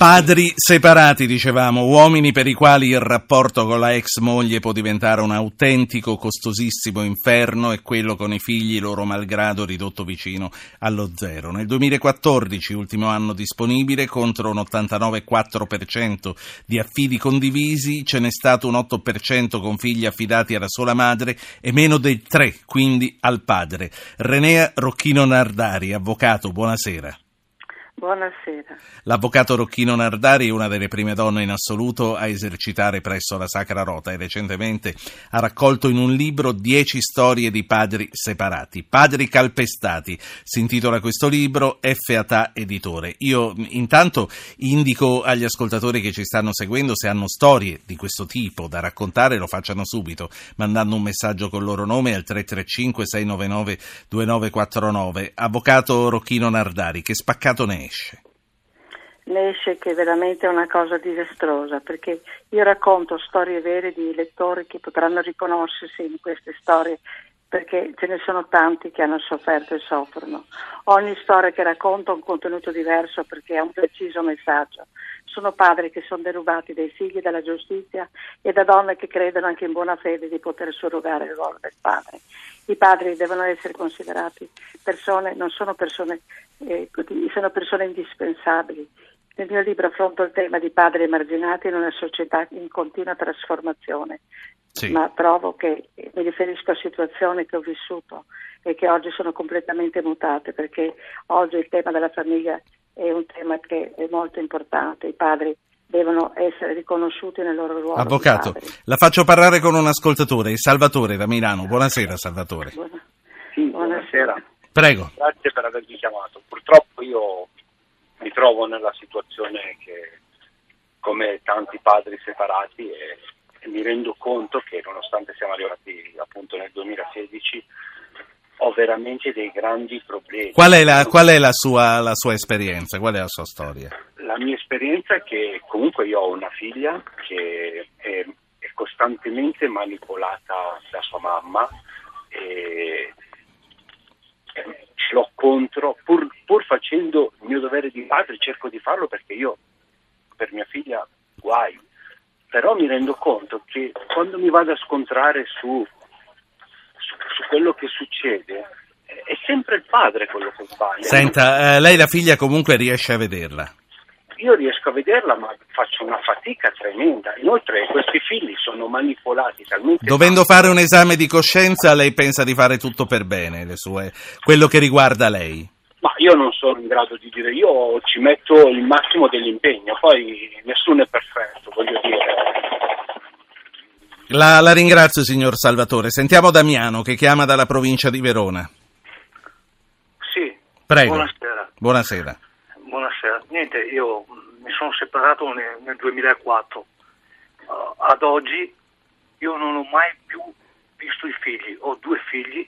Padri separati, dicevamo, uomini per i quali il rapporto con la ex moglie può diventare un autentico, costosissimo inferno e quello con i figli, loro malgrado, ridotto vicino allo zero. Nel 2014, ultimo anno disponibile, contro un 89,4% di affidi condivisi, ce n'è stato un 8% con figli affidati alla sola madre e meno del 3%, quindi al padre. Renea Rocchino Nardari, avvocato, buonasera. Buonasera. L'avvocato Rocchino Nardari è una delle prime donne in assoluto a esercitare presso la Sacra Rota e recentemente ha raccolto in un libro dieci storie di padri separati, padri calpestati. Si intitola questo libro FATA Editore. Io intanto indico agli ascoltatori che ci stanno seguendo se hanno storie di questo tipo da raccontare lo facciano subito mandando un messaggio col loro nome al 335 699 2949. Avvocato Rocchino Nardari, che spaccato ne è? Esce? Ne esce che veramente è una cosa disastrosa perché io racconto storie vere di lettori che potranno riconoscersi in queste storie perché ce ne sono tanti che hanno sofferto e soffrono. Ogni storia che racconto ha un contenuto diverso perché ha un preciso messaggio. Sono padri che sono derubati dai figli dalla giustizia e da donne che credono anche in buona fede di poter surrogare il ruolo del padre. I padri devono essere considerati persone, non sono persone, eh, sono persone indispensabili. Nel mio libro affronto il tema di padri emarginati in una società in continua trasformazione, sì. ma trovo che mi riferisco a situazioni che ho vissuto e che oggi sono completamente mutate, perché oggi il tema della famiglia è un tema che è molto importante. I padri devono essere riconosciuti nel loro ruolo. Avvocato, la faccio parlare con un ascoltatore, Salvatore da Milano. Buonasera Salvatore. Buona... Sì, buonasera. Prego. Grazie per avermi chiamato. Purtroppo io mi trovo nella situazione che come tanti padri separati e, e mi rendo conto che nonostante siamo arrivati appunto nel 2016 ho veramente dei grandi problemi. Qual è la, qual è la, sua, la sua esperienza? Qual è la sua storia? La mia esperienza è che comunque io ho una figlia che è, è costantemente manipolata da sua mamma e, e ce l'ho contro, pur, pur facendo dovere di padre, cerco di farlo perché io per mia figlia guai, però mi rendo conto che quando mi vado a scontrare su su quello che succede, è sempre il padre quello che sbaglia. Senta, eh, lei la figlia comunque riesce a vederla? Io riesco a vederla, ma faccio una fatica tremenda. Inoltre questi figli sono manipolati talmente... Dovendo fare un esame di coscienza, lei pensa di fare tutto per bene, sue, quello che riguarda lei? Ma io non sono in grado di dire, io ci metto il massimo dell'impegno, poi nessuno è perfetto, voglio dire. La, la, ringrazio, signor Salvatore. Sentiamo Damiano che chiama dalla provincia di Verona. Sì. Prego. Buonasera. Buonasera. Buonasera. Niente, io mi sono separato nel, nel 2004. Uh, ad oggi io non ho mai più visto i figli. Ho due figli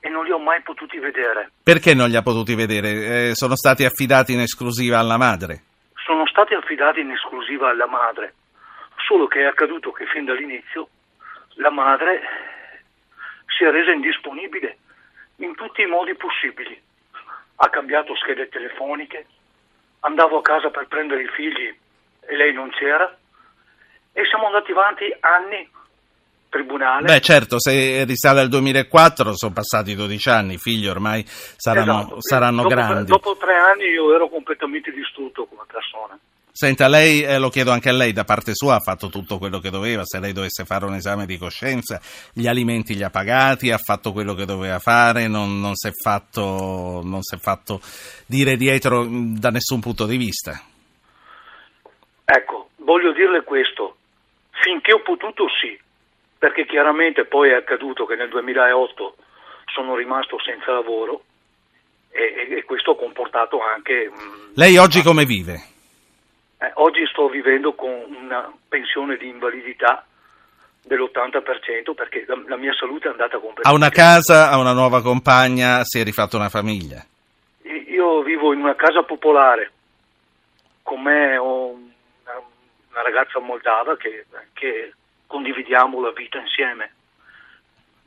e non li ho mai potuti vedere. Perché non li ha potuti vedere? Eh, sono stati affidati in esclusiva alla madre? Sono stati affidati in esclusiva alla madre solo che è accaduto che fin dall'inizio la madre si è resa indisponibile in tutti i modi possibili. Ha cambiato schede telefoniche, andavo a casa per prendere i figli e lei non c'era e siamo andati avanti anni tribunale. Beh certo, se risale al 2004 sono passati 12 anni, i figli ormai saranno, esatto. saranno dopo, grandi. Dopo tre anni io ero completamente distrutto come persona. Senta, lei, eh, lo chiedo anche a lei, da parte sua ha fatto tutto quello che doveva, se lei dovesse fare un esame di coscienza, gli alimenti li ha pagati, ha fatto quello che doveva fare, non, non, si, è fatto, non si è fatto dire dietro da nessun punto di vista. Ecco, voglio dirle questo, finché ho potuto sì, perché chiaramente poi è accaduto che nel 2008 sono rimasto senza lavoro e, e questo ha comportato anche... Lei oggi come vive? Eh, oggi sto vivendo con una pensione di invalidità dell'80% perché la, la mia salute è andata completamente. Ha una casa, ha una nuova compagna, si è rifatto una famiglia? Io vivo in una casa popolare, con me ho una, una ragazza moldava che, che condividiamo la vita insieme.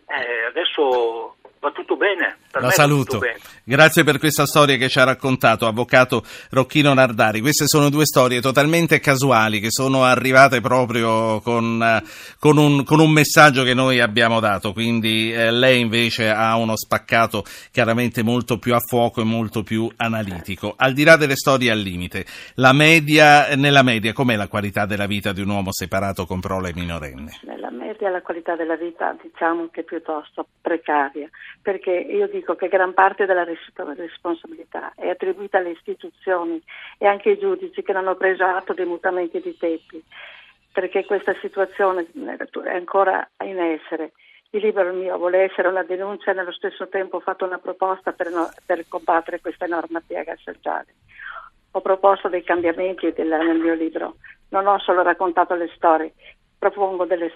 Eh, adesso va tutto bene. Per La me saluto. Va tutto bene. Grazie per questa storia che ci ha raccontato, avvocato Rocchino Nardari. Queste sono due storie totalmente casuali che sono arrivate proprio con, eh, con, un, con un messaggio che noi abbiamo dato. Quindi eh, lei invece ha uno spaccato chiaramente molto più a fuoco e molto più analitico. Al di là delle storie al limite, la media, nella media, com'è la qualità della vita di un uomo separato con prole minorenne? Nella media la qualità della vita diciamo che è piuttosto precaria, perché io dico che gran parte della responsabilità è attribuita alle istituzioni e anche ai giudici che non hanno preso atto dei mutamenti di tempi, perché questa situazione è ancora in essere. Il libro mio vuole essere una denuncia e nello stesso tempo ho fatto una proposta per, no- per combattere questa enorme piega sociale. Ho proposto dei cambiamenti del- nel mio libro, non ho solo raccontato le storie, propongo delle,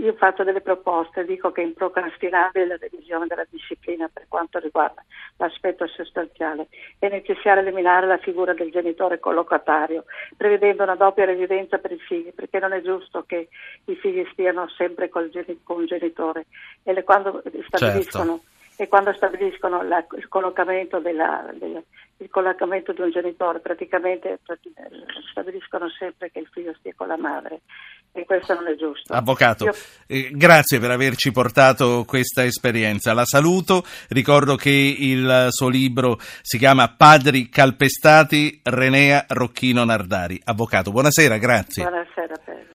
io faccio delle proposte, dico che è improcrastinabile la revisione della disciplina per quanto riguarda l'aspetto sostanziale. È necessario eliminare la figura del genitore collocatario, prevedendo una doppia residenza per i figli, perché non è giusto che i figli stiano sempre col con un genitore e le- quando stabiliscono, e quando stabiliscono la- il collocamento della- del- il collocamento di un genitore, praticamente prati- stabiliscono sempre che il figlio stia con la madre e questo non è giusto. Avvocato, Io- eh, grazie per averci portato questa esperienza. La saluto, ricordo che il suo libro si chiama Padri calpestati, Renea Rocchino Nardari. Avvocato, buonasera, grazie. Buonasera.